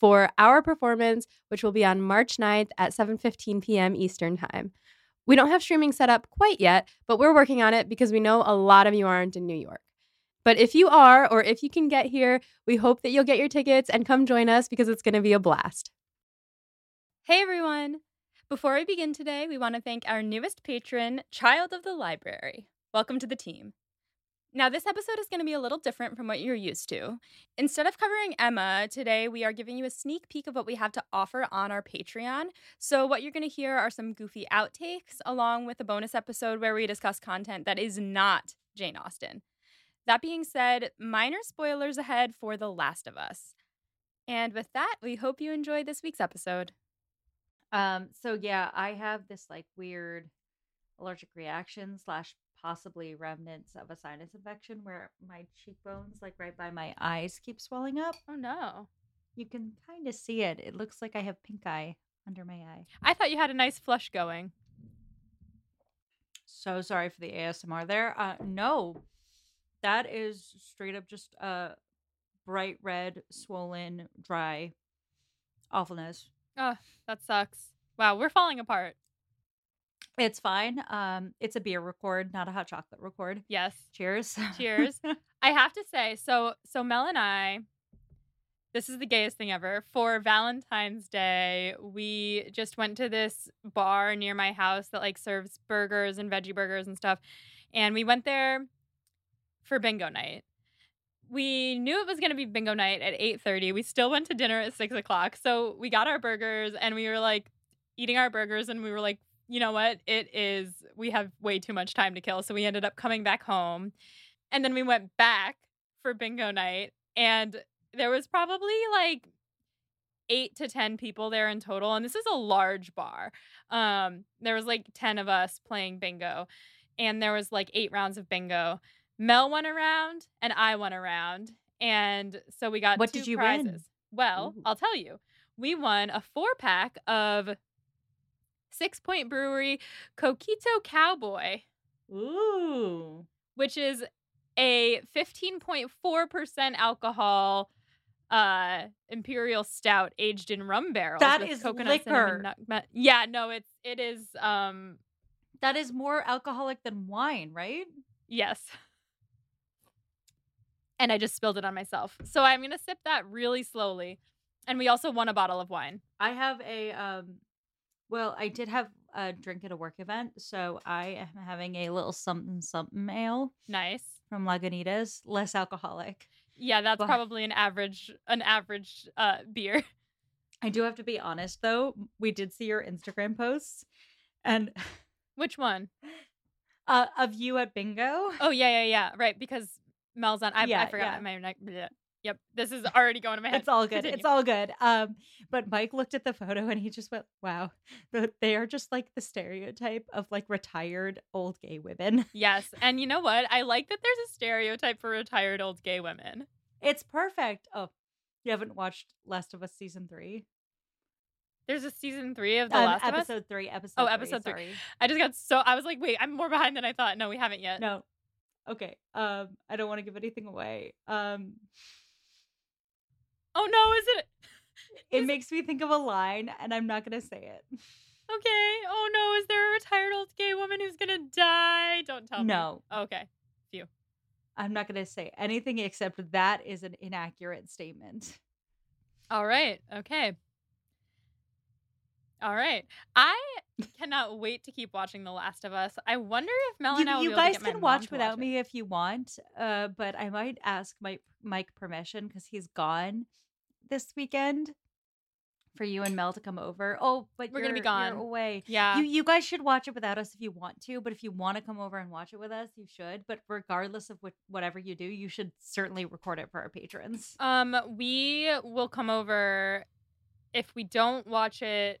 for our performance, which will be on March 9th at 7:15 p.m. Eastern Time. We don't have streaming set up quite yet, but we're working on it because we know a lot of you aren't in New York. But if you are, or if you can get here, we hope that you'll get your tickets and come join us because it's going to be a blast. Hey everyone! Before we begin today, we want to thank our newest patron, Child of the Library. Welcome to the team. Now, this episode is going to be a little different from what you're used to. Instead of covering Emma, today we are giving you a sneak peek of what we have to offer on our Patreon. So, what you're going to hear are some goofy outtakes, along with a bonus episode where we discuss content that is not Jane Austen. That being said, minor spoilers ahead for The Last of Us. And with that, we hope you enjoy this week's episode. Um, so yeah, I have this like weird allergic reaction slash possibly remnants of a sinus infection where my cheekbones, like right by my eyes, keep swelling up. Oh no. You can kind of see it. It looks like I have pink eye under my eye. I thought you had a nice flush going. So sorry for the ASMR there. Uh no. That is straight up just uh bright red, swollen, dry awfulness. Oh, that sucks. Wow, we're falling apart. It's fine. Um, it's a beer record, not a hot chocolate record. Yes. Cheers. Cheers. I have to say, so so Mel and I, this is the gayest thing ever. For Valentine's Day, we just went to this bar near my house that like serves burgers and veggie burgers and stuff. And we went there for bingo night. We knew it was gonna be bingo night at 8:30. We still went to dinner at six o'clock. So we got our burgers and we were like eating our burgers and we were like, you know what? It is, we have way too much time to kill. So we ended up coming back home. And then we went back for bingo night. And there was probably like eight to 10 people there in total. And this is a large bar. Um, there was like 10 of us playing bingo. And there was like eight rounds of bingo. Mel won around and I won around. And so we got What did you prizes. win? Well, Ooh. I'll tell you. We won a four pack of Six Point Brewery Coquito Cowboy, Ooh. which is a 15.4% alcohol uh imperial stout aged in rum barrels That with is coconut liquor. yeah no it's it is um That is more alcoholic than wine, right? yes and i just spilled it on myself so i'm gonna sip that really slowly and we also won a bottle of wine I have a um well, I did have a drink at a work event, so I am having a little something something ale nice from Lagunitas, less alcoholic. yeah that's But- probably an average an average uh beer I do have to be honest though, we did see your Instagram posts and which one uh, of you at bingo. Oh yeah, yeah, yeah. Right, because Mel's on. I, I forgot yeah. my neck. Yep, this is already going to my head. It's all good. Continue. It's all good. Um, but Mike looked at the photo and he just went, "Wow, they are just like the stereotype of like retired old gay women." yes, and you know what? I like that there's a stereotype for retired old gay women. It's perfect. Oh, you haven't watched Last of Us season three? There's a season three of The Um, Last of Us. episode three. Episode. Oh, three, episode three. sorry. I just got so I was like, wait, I'm more behind than I thought. No, we haven't yet. No. Okay. Um, I don't want to give anything away. Um, Oh no, is it? it Is- makes me think of a line, and I'm not gonna say it. Okay. Oh no, is there a retired old gay woman who's gonna die? Don't tell me. No. Okay. Phew. I'm not gonna say anything except that is an inaccurate statement. All right. Okay. All right. I cannot wait to keep watching The Last of Us. I wonder if Mel You, and I will you be able to guys can watch without it. me if you want, uh, but I might ask Mike Mike permission because he's gone this weekend for you and Mel to come over. Oh, but We're gonna be gone. away. Yeah. You you guys should watch it without us if you want to, but if you want to come over and watch it with us, you should. But regardless of what whatever you do, you should certainly record it for our patrons. um, we will come over if we don't watch it,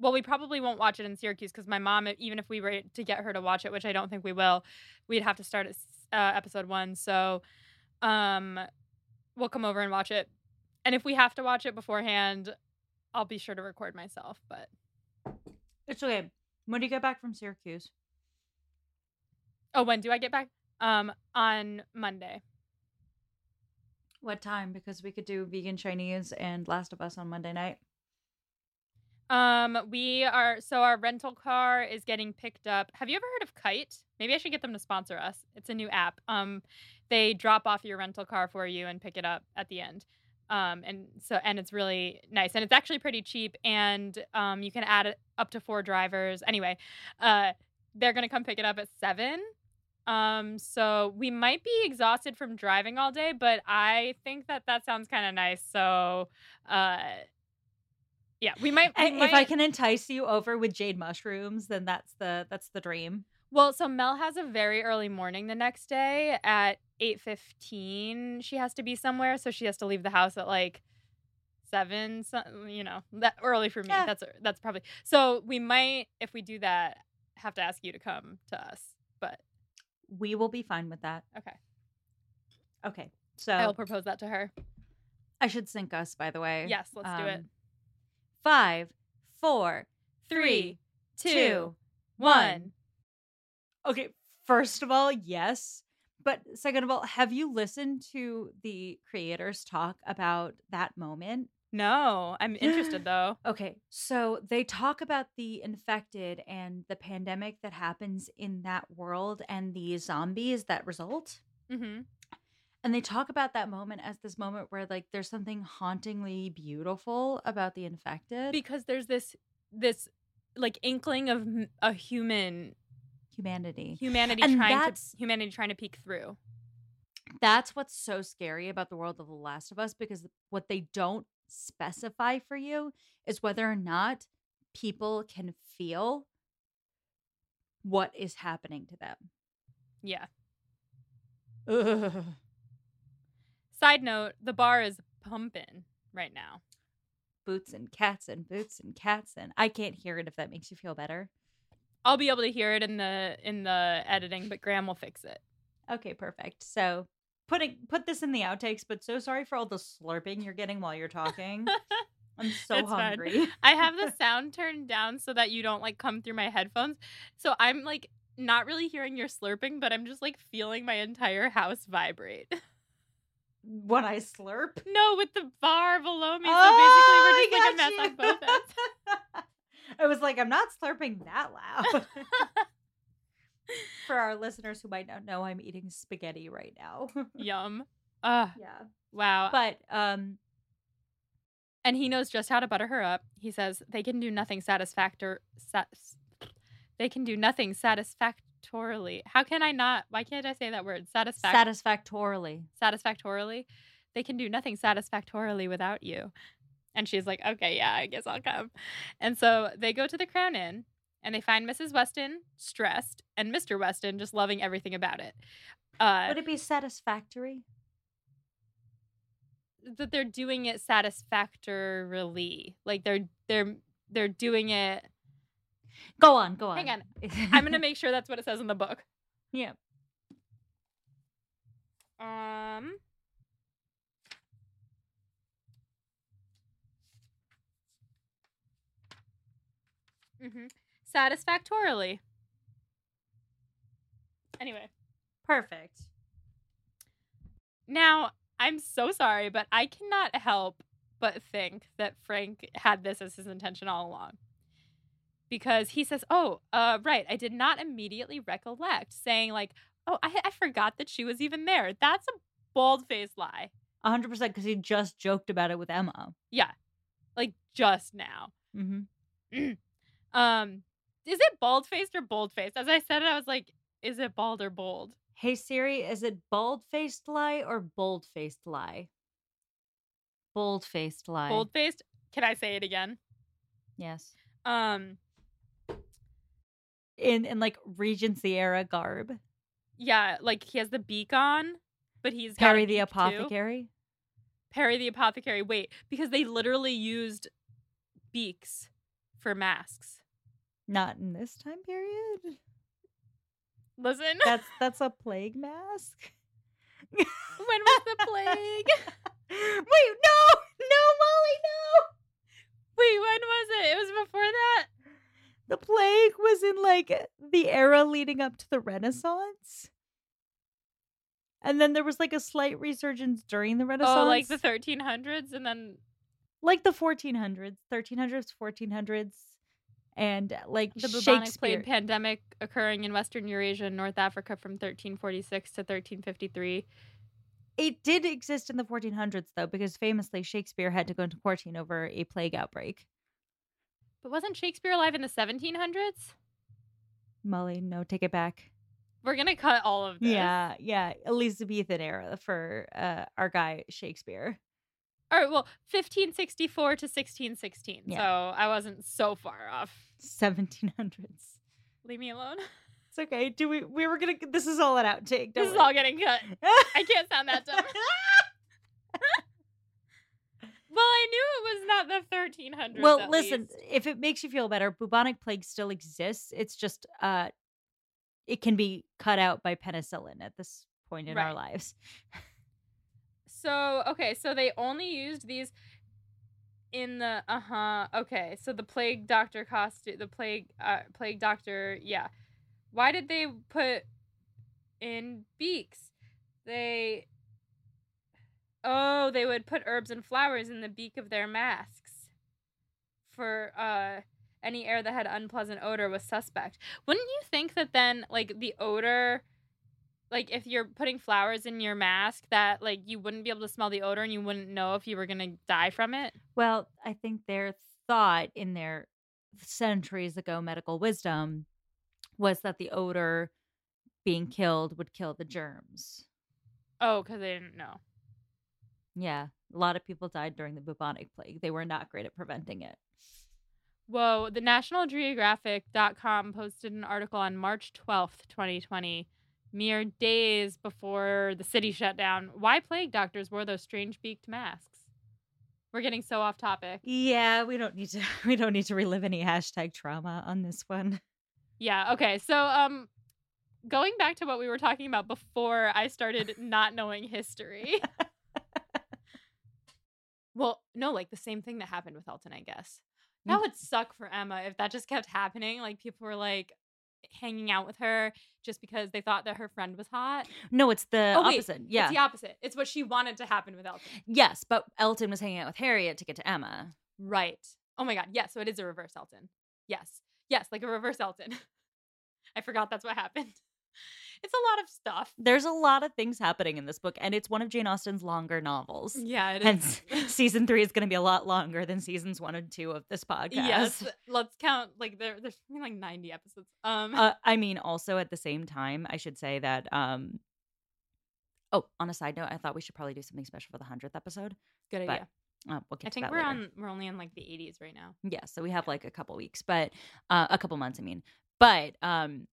well, we probably won't watch it in Syracuse because my mom, even if we were to get her to watch it, which I don't think we will, we'd have to start at uh, episode one. So, um, we'll come over and watch it. And if we have to watch it beforehand, I'll be sure to record myself. But It's okay. When do you get back from Syracuse? oh, when do I get back? Um, on Monday. What time? Because we could do vegan Chinese and Last of Us on Monday night. Um, we are so our rental car is getting picked up. Have you ever heard of Kite? Maybe I should get them to sponsor us. It's a new app. Um, they drop off your rental car for you and pick it up at the end. Um, and so and it's really nice and it's actually pretty cheap and um, you can add up to four drivers. Anyway, uh, they're gonna come pick it up at seven. Um, so we might be exhausted from driving all day, but I think that that sounds kind of nice. So, uh, yeah, we might. we if I can entice you over with jade mushrooms, then that's the that's the dream. Well, so Mel has a very early morning the next day at 8:15. She has to be somewhere, so she has to leave the house at like 7, so, you know, that early for me. Yeah. That's uh, that's probably. So we might if we do that have to ask you to come to us. But We will be fine with that. okay. Okay. So I will propose that to her. I should sync us, by the way. Yes, let's do it. Um, Five, four, Three, two, two, one. one. Okay. First of all, yes. But second of all, have you listened to the creators talk about that moment? No, I'm interested though. Okay, so they talk about the infected and the pandemic that happens in that world and the zombies that result. hmm And they talk about that moment as this moment where like there's something hauntingly beautiful about the infected Because there's this this like inkling of a human humanity. humanity And trying to humanity trying to peek through. That's what's so scary about the world of The Last of Us because what they don't specify for you is whether or not people can feel what is happening to them. Yeah. Ugh. Side note, the bar is pumping right now. Boots and cats and boots and cats and I can't hear it if that makes you feel better. I'll be able to hear it in the in the editing, but Graham will fix it. Okay, perfect. So putting put this in the outtakes, but so sorry for all the slurping you're getting while you're talking. I'm so It's hungry. I have the sound turned down so that you don't like come through my headphones. So I'm like not really hearing your slurping, but I'm just like feeling my entire house vibrate. when I slurp. no, with the bar below me. So Oh, basically we're just I like a mess got on both ends. I was like, I'm not slurping that loud. For our listeners who might not know, I'm eating spaghetti right now. Yum. Uh, yeah. wow. But um and he knows just how to butter her up. He says they can do nothing satisfactor. Sat- they can do nothing satisfactorily. How can I not? Why can't I say that word? Satisfac- satisfactorily. satisfactorily. They can do nothing satisfactorily without you. And she's like, okay, yeah, I guess I'll come. And so they go to the Crown Inn and they find Mrs. Weston stressed and Mr. Weston just loving everything about it. Uh, Would it be satisfactory? that they're doing it satisfactorily. Like they're they're they're doing it. Go on, go on. Hang on. I'm gonna make sure that's what it says in the book. Yeah. Um. hmm Satisfactorily. Anyway, Perfect. now I'm so sorry, but I cannot help but think that Frank had this as his intention all along. Because he says, Oh, uh, right, I did not immediately recollect saying, like, oh, I, I forgot that she was even there. That's a bald faced lie. 100% because he just joked about it with Emma. Yeah. Like just now. Mm-hmm. Um, is it bald faced or bold faced? As I said it, I was like, is it bald or bold? Hey Siri, is it bald faced lie or bold faced lie? Bold faced lie. Bold faced. Can I say it again? Yes. Um, In in like Regency era garb. yeah, like he has the beak on, but he's Perry the beak, too. apothecary. Perry the Apothecary. Wait, because they literally used beaks for masks. Not in this time period. Listen, That's that's a plague mask. when was the plague? Wait, no, no, Molly, no. Wait, when was it? It was before that. The plague was in like the era leading up to the Renaissance. And then there was like a slight resurgence during the Renaissance. Oh, like the 1300s, and then like the 1400s, 1300s, 1400s, and uh, like the bubonic plague pandemic occurring in Western Eurasia and North Africa from 1346 to 1353. It did exist in the 1400s though, because famously Shakespeare had to go into quarantine over a plague outbreak. But wasn't Shakespeare alive in the 1700s? Molly, no, take it back. We're gonna cut all of this. Yeah, yeah, Elizabethan era for uh, our guy Shakespeare. All right. Well, 1564 to 1616. Yeah. So I wasn't so far off. 1700s. Leave me alone. It's okay. Do we? We were gonna. This is all an outtake. This is all getting cut. I can't sound that dumb. well, I knew it was not the 1300s. well, listen. least. If it makes you feel better, bubonic plague still exists. It's just uh, it can be cut out by penicillin at this point in our lives. So okay, so they only used these in the uh huh. Okay, so the plague doctor costume, the plague uh plague doctor. Yeah, why did they put in beaks? They they would put herbs and flowers in the beak of their masks for uh any air that had unpleasant odor was suspect. Wouldn't you think that then like the odor like if you're putting flowers in your mask that like you wouldn't be able to smell the odor and you wouldn't know if you were going to die from it? Well, I think their thought in their centuries ago medical wisdom was that the odor being killed would kill the germs. Oh, cuz they didn't know. Yeah, a lot of people died during the bubonic plague. They were not great at preventing it. Whoa, the National Geographic.com posted an article on March 12th, 2020, mere days before the city shut down. Why plague doctors wore those strange beaked masks? We're getting so off topic. Yeah, we don't need to we don't need to relive any hashtag trauma on this one. Yeah, okay. So um going back to what we were talking about before I started not knowing history. well, no, like the same thing that happened with Elton, I guess. That Mm. would suck for Emma if that just kept happening. Like people were like hanging out with her just because they thought that her friend was hot. No, it's the Oh, wait, opposite. Yeah. It's the opposite. It's what she wanted to happen with Elton. yes, but Elton was hanging out with Harriet to get to Emma. Right. Oh my god. Yes, so it is a reverse Elton. Yes. Yes, like a reverse Elton. I forgot that's what happened. It's a lot of stuff. There's a lot of things happening in this book, and it's one of Jane Austen's longer novels. Yeah, it Hence, is. season three is going to be a lot longer than seasons one and two of this podcast. yes. Let's count like there there's something like 90 episodes. Um Uh, I mean, also at the same time, I should say that. um Oh, on a side note, I thought we should probably do something special for the hundredth episode. good but idea. Uh, we'll get I think we're later. on we're only in like the 80s right now. Yeah, so we have like a couple weeks, but uh, a couple months, I mean. But um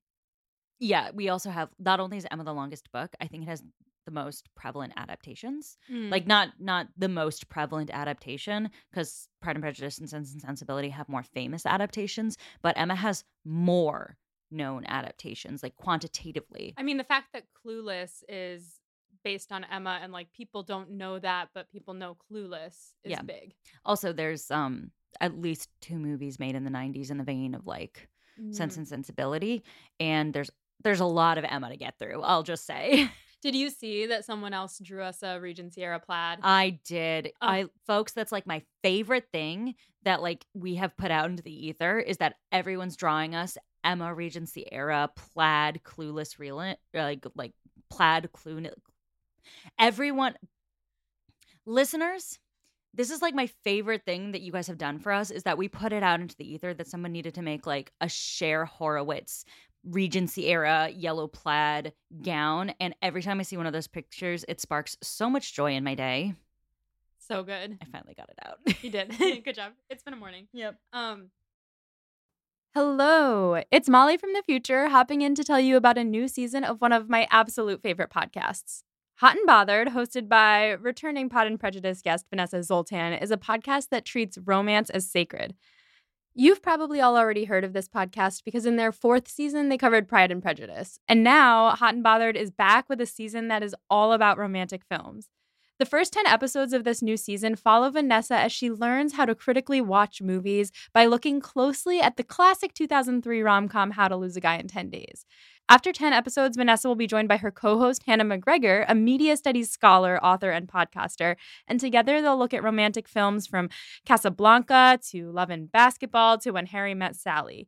yeah, we also have not only is Emma the longest book, I think it has the most prevalent adaptations. Mm. Like not not the most prevalent adaptation because Pride and Prejudice and Sense and Sensibility have more famous adaptations, but Emma has more known adaptations like quantitatively. I mean the fact that Clueless is based on Emma and like people don't know that but people know Clueless is Yeah. big. Also there's um at least two movies made in the 90s in the vein of like Sense Mm. and Sensibility and there's there's a lot of Emma to get through, I'll just say. Did you see that someone else drew us a Regency era plaid? I did. Oh. I folks, that's like my favorite thing that like we have put out into the ether is that everyone's drawing us Emma Regency era plaid clueless real like like plaid clue everyone listeners this is like my favorite thing that you guys have done for us is that we put it out into the ether that someone needed to make like a Cher Horowitz Regency era yellow plaid gown. And every time I see one of those pictures, it sparks so much joy in my day. so good. I finally got it out. You did. Good job. It's been a morning. Yep. Um Hello, it's Molly from the future hopping in to tell you about a new season of one of my absolute favorite podcasts. Hot and Bothered, hosted by returning Pod and Prejudice guest Vanessa Zoltan, is a podcast that treats romance as sacred. You've probably all already heard of this podcast because in their fourth season, they covered Pride and Prejudice. And now, Hot and Bothered is back with a season that is all about romantic films. The first 10 episodes of this new season follow Vanessa as she learns how to critically watch movies by looking closely at the classic 2003 rom com How to Lose a Guy in 10 Days. After 10 episodes, Vanessa will be joined by her co host, Hannah McGregor, a media studies scholar, author, and podcaster. And together they'll look at romantic films from Casablanca to Love and Basketball to When Harry Met Sally.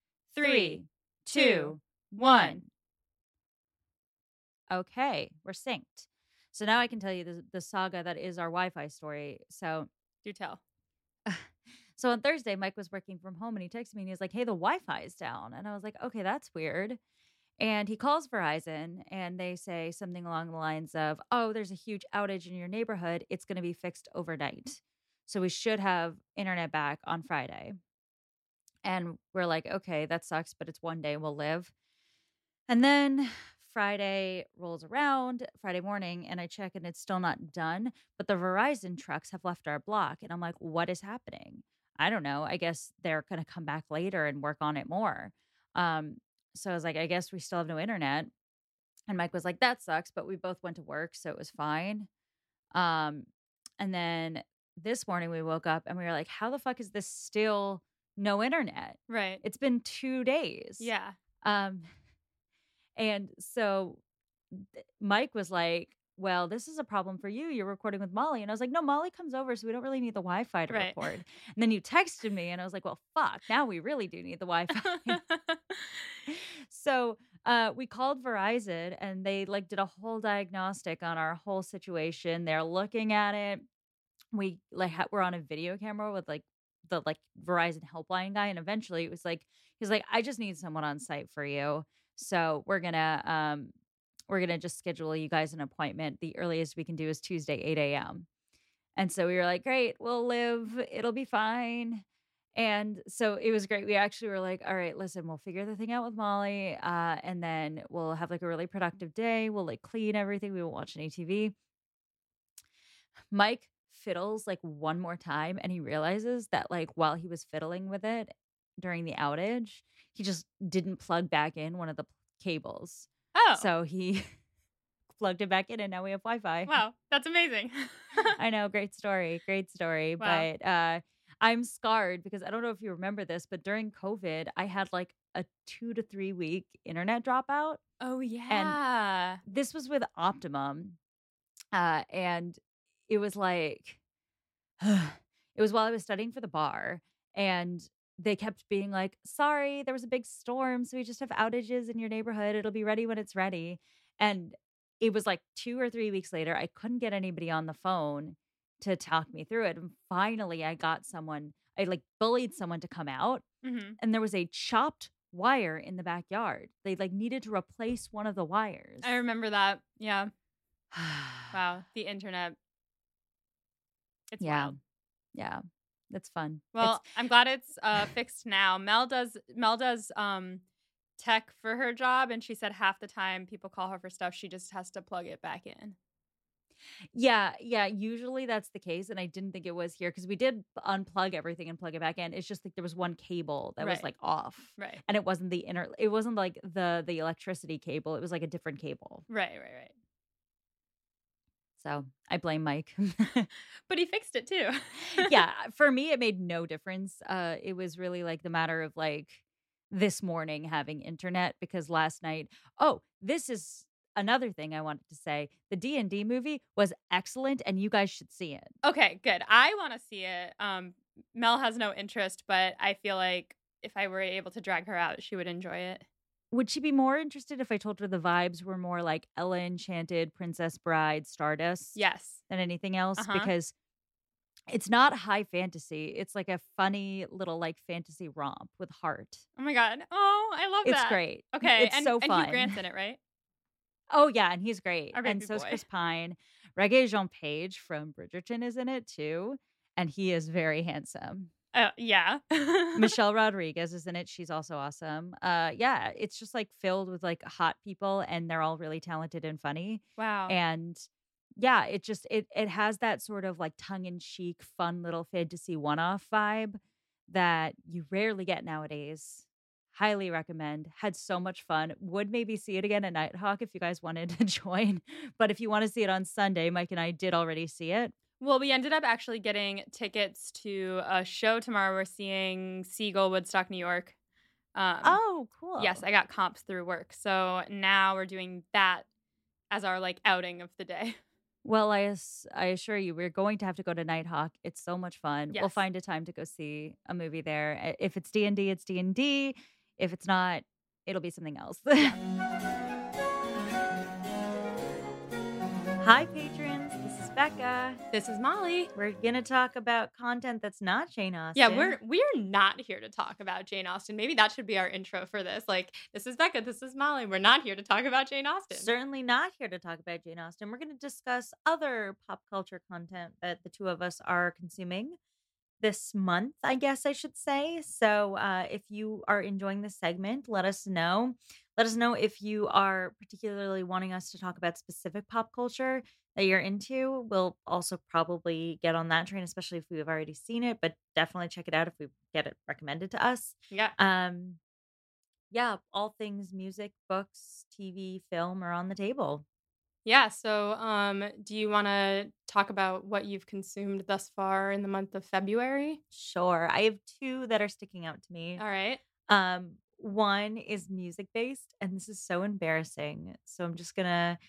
three, two, one. Okay, we're synced. So now I can tell you the, the saga that is our Wi Fi story. So, Do tell. so on Thursday, Mike was working from home and he texted me and he was like, Hey, the Wi Fi is down. And I was like, Okay, that's weird. And he calls Verizon and they say something along the lines of, Oh, there's a huge outage in your neighborhood. It's going to be fixed overnight. So we should have internet back on Friday. And we're like, okay, that sucks, but it's one day we'll live. And then Friday rolls around, Friday morning, and I check and it's still not done. But the Verizon trucks have left our block. And I'm like, what is happening? I don't know. I guess they're going to come back later and work on it more. Um, so I was like, I guess we still have no internet. And Mike was like, that sucks, but we both went to work, so it was fine. Um, and then this morning we woke up and we were like, how the fuck is this still no internet. Right. It's been two days. Yeah. Um, and so Mike was like, well, this is a problem for you. You're recording with Molly. And I was like, no, Molly comes over, so we don't really need the Wi Fi to Right. record. And then you texted me, and I was like, well, fuck, now we really do need the Wi Fi. so uh, we called Verizon, and they like did a whole diagnostic on our whole situation. They're looking at it. We like ha- we're on a video camera with like the like Verizon helpline guy, and eventually it was like he's like, I just need someone on site for you. So we're gonna um we're gonna just schedule you guys an appointment. The earliest we can do is Tuesday, 8 a.m. And so we were like, great, we'll live, it'll be fine. And so it was great. We actually were like, all right, listen, we'll figure the thing out with Molly. Uh, and then we'll have like a really productive day. We'll like clean everything. We won't watch any TV. Mike fiddles like one more time and he realizes that like while he was fiddling with it during the outage, he just didn't plug back in one of the cables. oh. So he plugged it back in and now we have Wi-Fi. wow. That's amazing. I know, great story, great story. Wow. But uh I'm scarred because I don't know if you remember this, but during COVID, I had like a two to three week internet dropout. oh yeah. And This was with Optimum. Uh, and it was like, it was while I was studying for the bar. And they kept being like, sorry, there was a big storm. So we just have outages in your neighborhood. It'll be ready when it's ready. And it was like two or three weeks later, I couldn't get anybody on the phone to talk me through it. And finally, I got someone, I like bullied someone to come out hmm and there was a chopped wire in the backyard. They like needed to replace one of the wires. I remember that. Yeah. Wow. The internet. It's yeah. wild. Yeah. That's fun. Well, It's- I'm glad it's uh, fixed now. Mel does Mel does um, tech for her job, and she said half the time people call her for stuff, she just has to plug it back in. Yeah, yeah. Usually that's the case, and I didn't think it was here because we did unplug everything and plug it back in. It's just like there was one cable that was like off, Right. and it wasn't the inner. It wasn't like the the electricity cable. It was like a different cable. Right, right, right. So I blame Mike. But he fixed it too. yeah, for me, it made no difference. Uh, it was really like the matter of like this morning having internet because last night. Oh, this is another thing I wanted to say. The D and D movie was excellent, and you guys should see it. Okay, good. I want to see it. Um, Mel has no interest, but I feel like if I were able to drag her out, she would enjoy it. Would she be more interested if I told her the vibes were more like Ella Enchanted, Princess Bride, Stardust Yes. than anything else? Uh-huh. Because it's not high fantasy. It's like a funny little like fantasy romp with heart. Oh my god. Oh, I love It's that. great. Okay, it's and, so and fun. Hugh Grant's in it, right? Oh yeah, and he's great. And so is boy. Chris Pine. Regé-Jean Page from Bridgerton is in it too, and he is very handsome. Uh, yeah. Michelle Rodriguez is in it. She's also awesome. Uh, yeah, it's just like filled with like hot people, and they're all really talented and funny. wow. And yeah, it just it it has that sort of like tongue in cheek, fun little fantasy one off vibe that you rarely get nowadays. Highly recommend. Had so much fun. Would maybe see it again at Nitehawk if you guys wanted to join. But if you want to see it on Sunday, Mike and I did already see it. Well, we ended up actually getting tickets to a show tomorrow. We're seeing Seagull Woodstock, New York. Um, Oh, cool. yes, I got comps through work, so now we're doing that as our like outing of the day. Well, I I assure you, we're going to have to go to Nitehawk. It's so much fun. We'll find a time to go see a movie there. If it's D and D, it's D and D. If it's not, it'll be something else. Hi, patrons. Becca. This is Molly. We're gonna talk about content that's not Jane Austen. Yeah, we're we're not here to talk about Jane Austen. Maybe that should be our intro for this. Like, this is Becca, this is Molly. We're not here to talk about Jane Austen. certainly not here to talk about Jane Austen. We're going to discuss other pop culture content that the two of us are consuming this month, I guess I should say. So, uh, if you are enjoying this segment, let us know. Let us know if you are particularly wanting us to talk about specific pop culture that you're into. We'll also probably get on that train, especially if we've already seen it, but definitely check it out if we get it recommended to us. Yeah. Um, yeah, all things music, books, TV, film are on the table. Yeah. So, um, do you want to talk about what you've consumed thus far in the month of February? Sure. I have two that are sticking out to me. All right. Um, one is music based, and this is so embarrassing. So I'm just gonna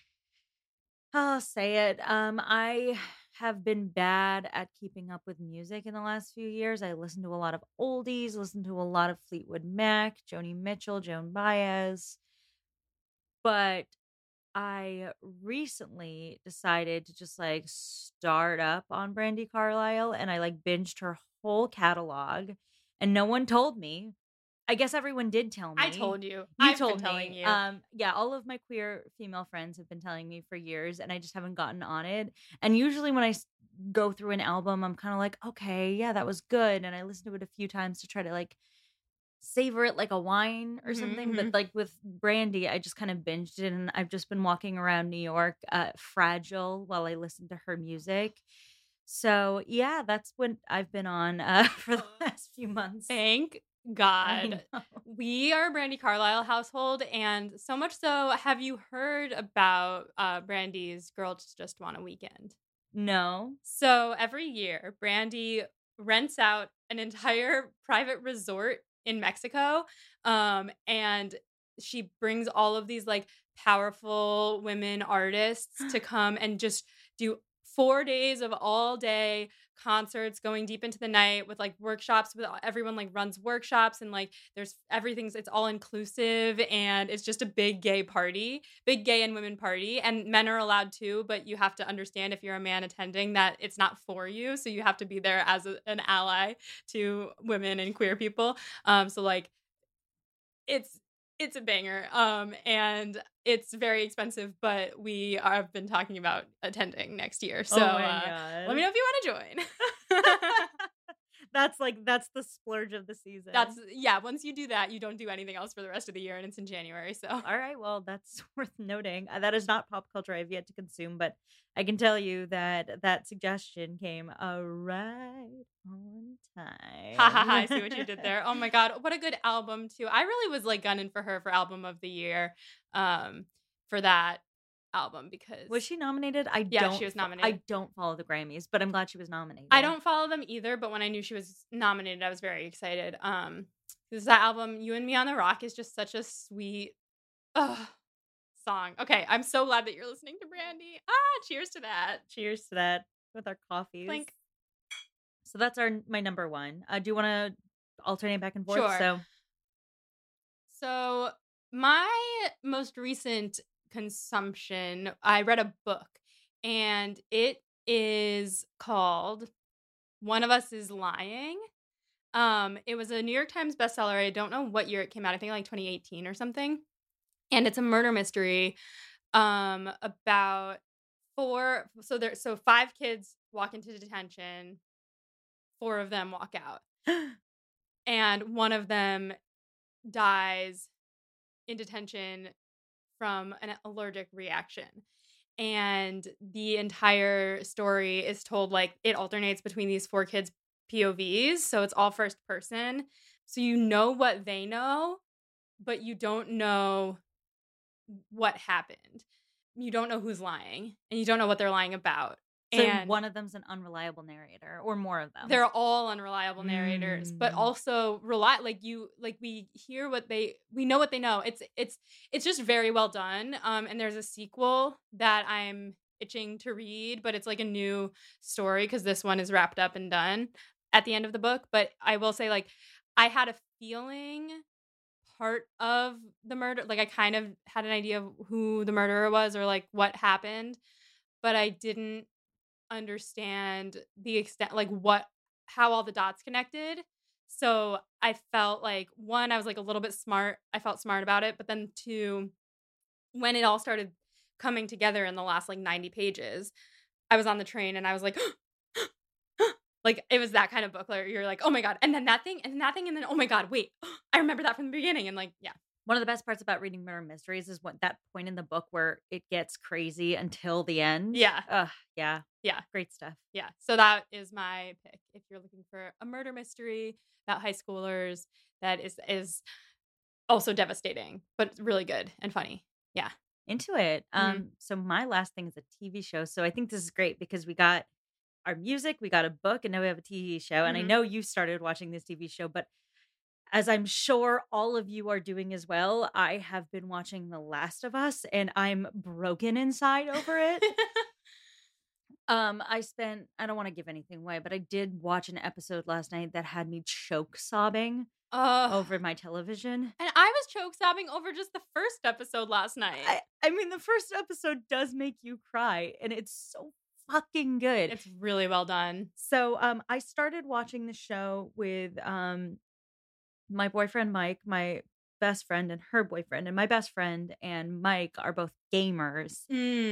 I'll say it. Um, I have been bad at keeping up with music in the last few years. I listen to a lot of oldies, listen to a lot of Fleetwood Mac, Joni Mitchell, Joan Baez. But I recently decided to just like start up on Brandi Carlile and I like binged her whole catalog and no one told me. I guess everyone did tell me. I told you. You I've told been telling me. you. Um, yeah, all of my queer female friends have been telling me for years, and I just haven't gotten on it. And usually, when I go through an album, I'm kind of like, okay, yeah, that was good, and I listen to it a few times to try to like savor it like a wine or Mhm, something. mhm. But like with Brandi, I just kind of binged it, and I've just been walking around New York, uh, fragile, while I listen to her music. So yeah, that's what I've been on uh, for the last few months. Thank God. We are a Brandi Carlile household, and so much so, have you heard about uh, Brandi's Girls Just Want a Weekend? No. So every year, Brandy rents out an entire private resort in Mexico, um, and she brings all of these like powerful women artists to come and just do four days of all day concerts going deep into the night with like workshops with everyone like runs workshops and like there's everything's it's all inclusive and it's just a big gay party big gay and women party and men are allowed too but you have to understand if you're a man attending that it's not for you so you have to be there as a, an ally to women and queer people. Um so like it's it's a banger um and it's very expensive but we are, have been talking about attending next year so oh uh, let me know if you want to join that's like that's the splurge of the season. That's yeah. Once you do that, you don't do anything else for the rest of the year, and it's in January. So all right. Well, that's worth noting. Uh, That is not pop culture I've yet to consume, but I can tell you that that suggestion came uh, right on time. ha ha ha! I see what you did there. Oh my god, what a good album too. I really was like gunning for her for album of the year, um, for that album because Was she nominated? I Yeah, don't. she was fo- I don't follow the Grammys, but I'm glad she was nominated. I don't follow them either, but when I knew she was nominated, I was very excited. Um, because that album, "You and Me on the Rock," is just such a sweet, uh, song. Okay, I'm so glad that you're listening to Brandi. Ah, cheers to that. Cheers to that with our coffees. So that's our my number one. Uh, do you want to alternate back and forth? Sure. So So my most recent consumption, I read a book, and it is called "One of Us Is Lying." Um, it was a New York Times bestseller. I don't know what year it came out. I think like 2018 or something. And it's a murder mystery um about four so there so five kids walk into detention. Four of them walk out. And one of them dies in detention from an allergic reaction. And the entire story is told like it alternates between these four kids' POVs. So it's all first person. So you know what they know, but you don't know what happened. You don't know who's lying and you don't know what they're lying about. So and one of them's an unreliable narrator, or more of them. they're all unreliable narrators but Mm. also rely like you like we hear what they we know what they know it's it's it's just very well done um and there's a sequel that i'm itching to read but it's like a new story because this one is wrapped up and done at the end of the book but i will say like i had a feeling part of the murder like i kind of had an idea of who the murderer was or like what happened but i didn't understand the extent like what how all the dots connected so i felt like one i was like a little bit smart i felt smart about it but then two when it all started coming together in the last like 90 pages i was on the train and i was like like it was that kind of book where you're like oh my god and then that thing and then that thing and then oh my god wait i remember that from the beginning and like yeah One of the best parts about reading murder mysteries is what that point in the book where it gets crazy until the end. Yeah. Ugh, yeah. Yeah. Great stuff. yeah so that is my pick if you're looking for a murder mystery about high schoolers that is is also devastating but really good and funny Yeah. Into it. Mhm. Um, so my last thing is a TV show. So I think this is great because we got our music, we got a book, and now we have a TV show. And I Mhm. know you started watching this TV show, but as I'm sure all of you are doing as well, I have been watching The Last of Us and I'm broken inside over it. Um, I spent I don't want to give anything away, but I did watch an episode last night that had me choke sobbing oh over my television. and i was choke sobbing over just the first episode last night I, I mean, the first episode does make you cry, and it's so fucking good. it's really well done so, um, I started watching the show with um my boyfriend Mike, my best friend, and her boyfriend, and my best friend and Mike are both gamers.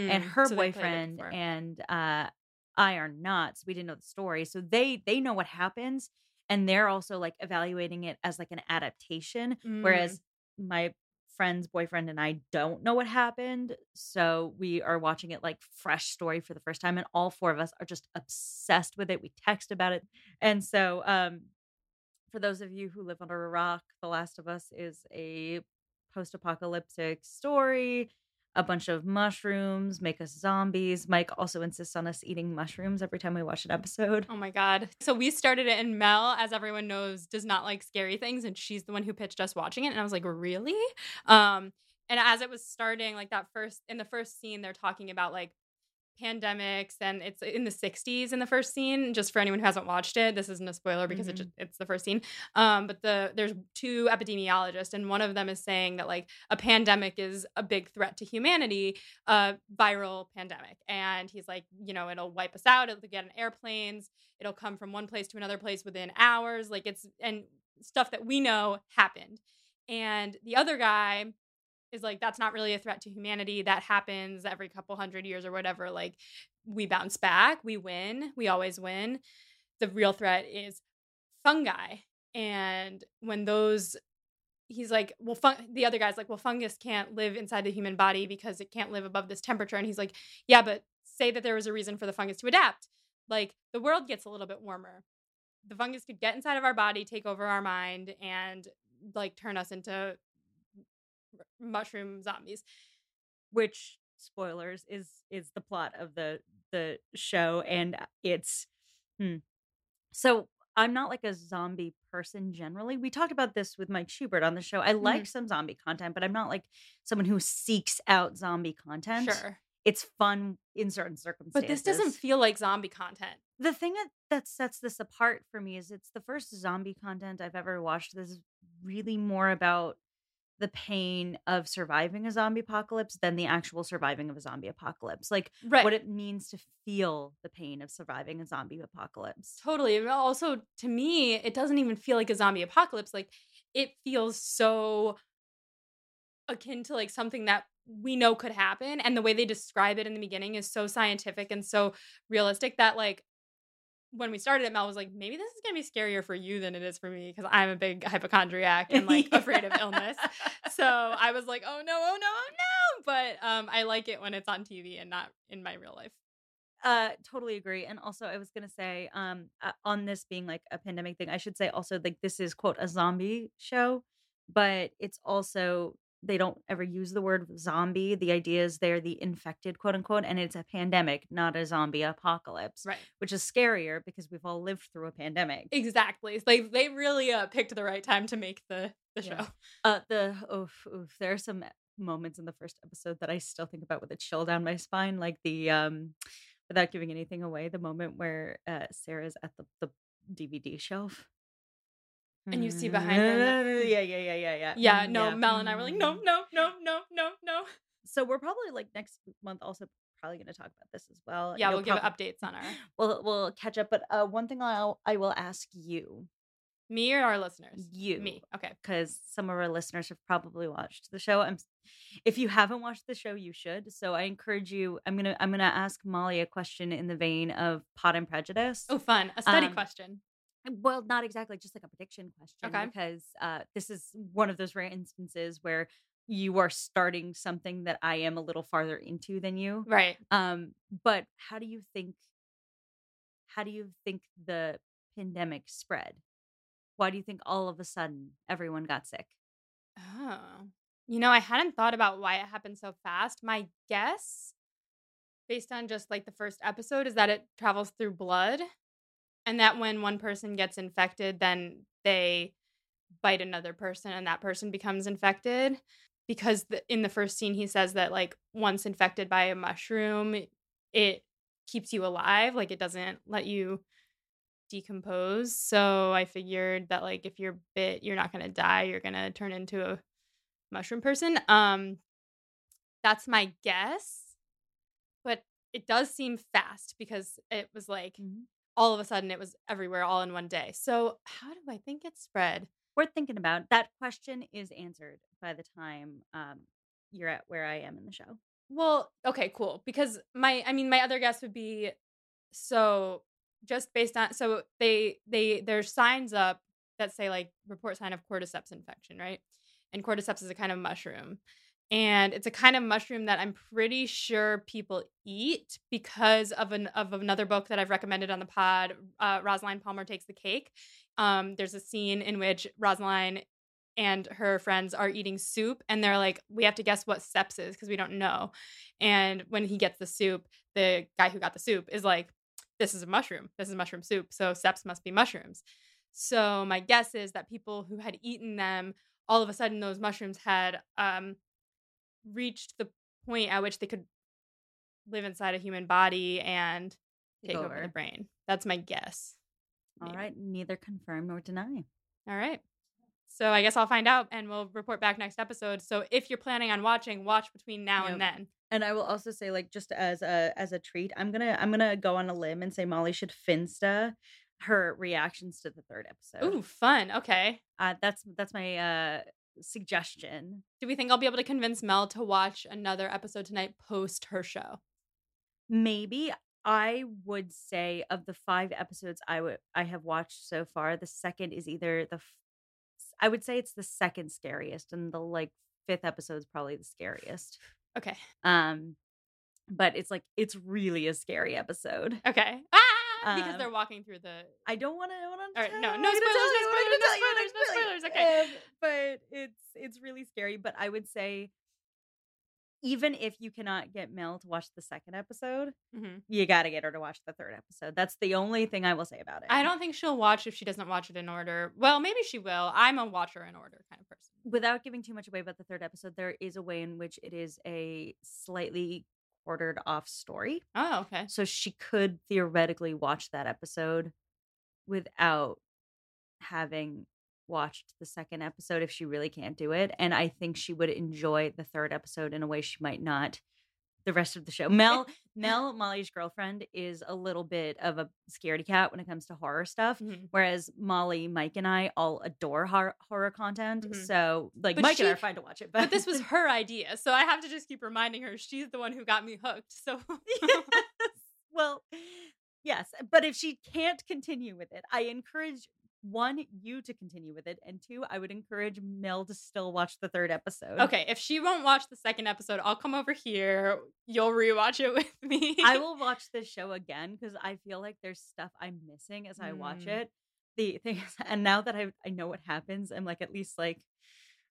and her Mm, So they played it boyfriend and uh I are not so we didn't know the story so they they know what happens and they're also like evaluating it as like an adaptation Mm. whereas my friend's boyfriend and I don't know what happened so we are watching it like fresh story for the first time and all four of us are just obsessed with it we text about it and so um for those of you who live under a rock The Last of Us is a post-apocalyptic story a bunch of mushrooms make us zombies. Mike also insists on us eating mushrooms every time we watch an episode. Oh my god. So we started it and Mel, as everyone knows, does not like scary things and she's the one who pitched us watching it and I was like, "Really?" Um and as it was starting like that first in the first scene they're talking about like pandemics and it's in the 60s in the first scene just for anyone who hasn't watched it this isn't a spoiler because it Mhm. just, it's the first scene um but the there's two epidemiologists and one of them is saying that like a pandemic is a big threat to humanity a viral pandemic and he's like you know it'll wipe us out it'll get in airplanes it'll come from one place to another place within hours like it's and stuff that we know happened and the other guy is like that's not really a threat to humanity that happens every couple hundred years or whatever like we bounce back we win we always win the real threat is fungi. And when those, he's like, well, fun- the other guy's like, well, fungus can't live inside the human body because it can't live above this temperature. And he's like, yeah, but say that there was a reason for the fungus to adapt. Like the world gets a little bit warmer. The fungus could get inside of our body, take over our mind, and like turn us into mushroom zombies. which spoilers is is the plot of the the show and it's hmm. so i'm not like a zombie person generally we talked about this with mike schubert on the show i like some zombie content but i'm not like someone who seeks out zombie content Sure. it's fun in certain circumstances But this doesn't feel like zombie content. the thing that, that sets this apart for me is it's the first zombie content I've ever watched. This is really more about the pain of surviving a zombie apocalypse than the actual surviving of a zombie apocalypse. Like Right. what it means to feel the pain of surviving a zombie apocalypse. Totally. And Also, to me, it doesn't even feel like a zombie apocalypse. Like, it feels so akin to like something that we know could happen. And the way they describe it in the beginning is so scientific and so realistic that, like, when we started it, Mel was like, maybe this is going to be scarier for you than it is for me because I'm a big hypochondriac and like afraid of illness. So I was like, oh no, oh no, oh no. But um, I like it when it's on TV and not in my real life. Uh, totally agree. And also, I was gonna say, um, uh, on this being like a pandemic thing, I should say also like this is quote a zombie show, but it's also they don't ever use the word zombie. The idea is they're the infected, quote unquote, and it's a pandemic, not a zombie apocalypse, Right. which is scarier because we've all lived through a pandemic. Exactly. Like they really uh, picked the right time to make the the show. Yeah. Uh, the oof, oof, there are some moments in the first episode that I still think about with a chill down my spine, like the um, without giving anything away, the moment where uh, Sarah's at the the DVD shelf. And you see behind her yeah, yeah, yeah, yeah, yeah. Yeah, Mm, no, Mel and I were like, no, Mm. no, no, no, no, no. So we're probably like next month also probably going to talk about this as well. Yeah, You'll we'll give updates on our We'll we'll catch up. But uh, one thing I'll I will ask you, me or our listeners. you, Me. Okay. because some of our listeners have probably watched the show. I'm if you haven't watched the show, you should. So I encourage you. I'm gonna I'm gonna ask Molly a question in the vein of Pod and Prejudice. Oh, fun. A study Um, question. Well, not exactly, just like a prediction question. Okay. Because uh, this is one of those rare instances where you are starting something that I am a little farther into than you. Right. Um, but how do you think? How do you think the pandemic spread? Why do you think all of a sudden everyone got sick? Oh. You know, I hadn't thought about why it happened so fast. My guess, based on just like the first episode, is that it travels through blood. And that when one person gets infected, then they bite another person and that person becomes infected. Because the, in the first scene, he says that, like, once infected by a mushroom, it keeps you alive. Like, it doesn't let you decompose. So I figured that, like, if you're bit, you're not going to die. You're going to turn into a mushroom person. Um, that's my guess, but it does seem fast because it was like all of a sudden it was everywhere all in one day. So how do I think it spread? Worth thinking about. That question is answered by the time um, you're at where I am in the show. Well, okay, cool. Because my I mean my other guess would be so just based on so they they there's signs up that say like report sign of cordyceps infection, right? And cordyceps is a kind of mushroom. And it's a kind of mushroom that I'm pretty sure people eat because of an of another book that I've recommended on the pod. Uh, Rosaline Palmer takes the cake. Um, there's a scene in which Rosaline and her friends are eating soup and they're like we have to guess what seps is because we don't know and when he gets the soup the guy who got the soup is like this is a mushroom this is mushroom soup so seps must be mushrooms so my guess is that people who had eaten them all of a sudden those mushrooms had um, reached the point at which they could live inside a human body and take over. over. the brain that's my guess All Maybe. right, neither confirm nor deny. all right. So I guess I'll find out and we'll report back next episode. So if you're planning on watching, watch between now and then. And I will also say, like, just as a as a treat, I'm gonna I'm gonna go on a limb and say Molly should finsta her reactions to the third episode. Ooh, fun. Okay. Uh, that's that's my uh suggestion. Do we think I'll be able to convince Mel to watch another episode tonight post her show? Maybe I would say of the five episodes I would I have watched so far, the second is either the f- I would say it's the second scariest, and the like fifth episode is probably the scariest. Okay. Um, but it's like it's really a scary episode. Okay. Ah, because Um, they're walking through the. I don't want to. All right, no, no spoilers, no spoilers, no tell you, I'm spoilers, no spoilers, okay. Um, but it's it's really scary. But I would say, even if you cannot get Mel to watch the second episode, Mhm. you got to get her to watch the third episode. That's the only thing I will say about it. I don't think she'll watch if she doesn't watch it in order. Well, maybe she will. I'm a watcher in order kind of person. without giving too much away about the third episode, there is a way in which it is a slightly quartered off story. Oh, okay. So she could theoretically watch that episode without having watched the second episode if she really can't do it. And I think she would enjoy the third episode in a way she might not the rest of the show. Mel, Mel, Molly's girlfriend, is a little bit of a scaredy cat when it comes to horror stuff. Mhm. Whereas Molly, Mike, and I all adore horror, horror content. Mhm. So, like, But Mike and I are fine to watch it. But, But this was her idea, so I have to just keep reminding her she's the one who got me hooked. So Yes. well, yes. But if she can't continue with it, I encourage one, you to continue with it. And two, I would encourage Mel to still watch the third episode. okay, if she won't watch the second episode, I'll come over here. You'll rewatch it with me. I will watch this show again because I feel like there's stuff I'm missing as I watch Mm. it. The thing is, and now that I I know what happens, I'm like at least like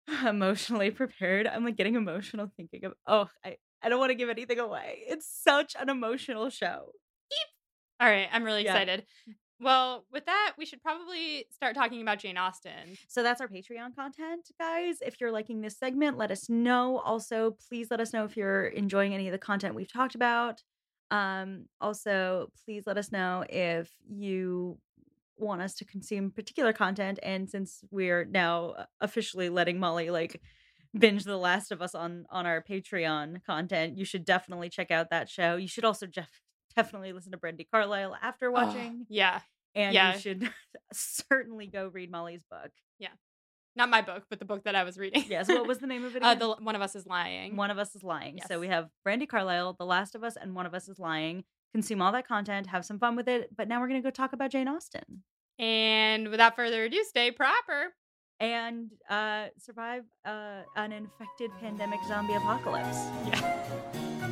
emotionally prepared. I'm like getting emotional thinking of oh I I don't want to give anything away. It's such an emotional show. All right, I'm really Yeah. excited. Well, with that, we should probably start talking about Jane Austen. So that's our Patreon content, guys. If you're liking this segment, let us know. Also, please let us know if you're enjoying any of the content we've talked about. Um, also, please let us know if you want us to consume particular content. And since we're now officially letting Molly like binge The Last of Us on on our Patreon content, you should definitely check out that show. You should also def- definitely listen to Brandi Carlile after Oh, watching, yeah, and yeah. you should certainly go read Molly's book. Yeah. Not my book, but the book that I was reading. Yes. What was the name of it? uh, the One of Us is Lying. One of Us is Lying. So we have Brandi Carlile, The Last of Us, and One of Us is Lying. Consume all that content, have some fun with it. But now we're going to go talk about Jane Austen And without further ado, stay proper. and uh, survive uh, an infected pandemic zombie apocalypse. Yeah.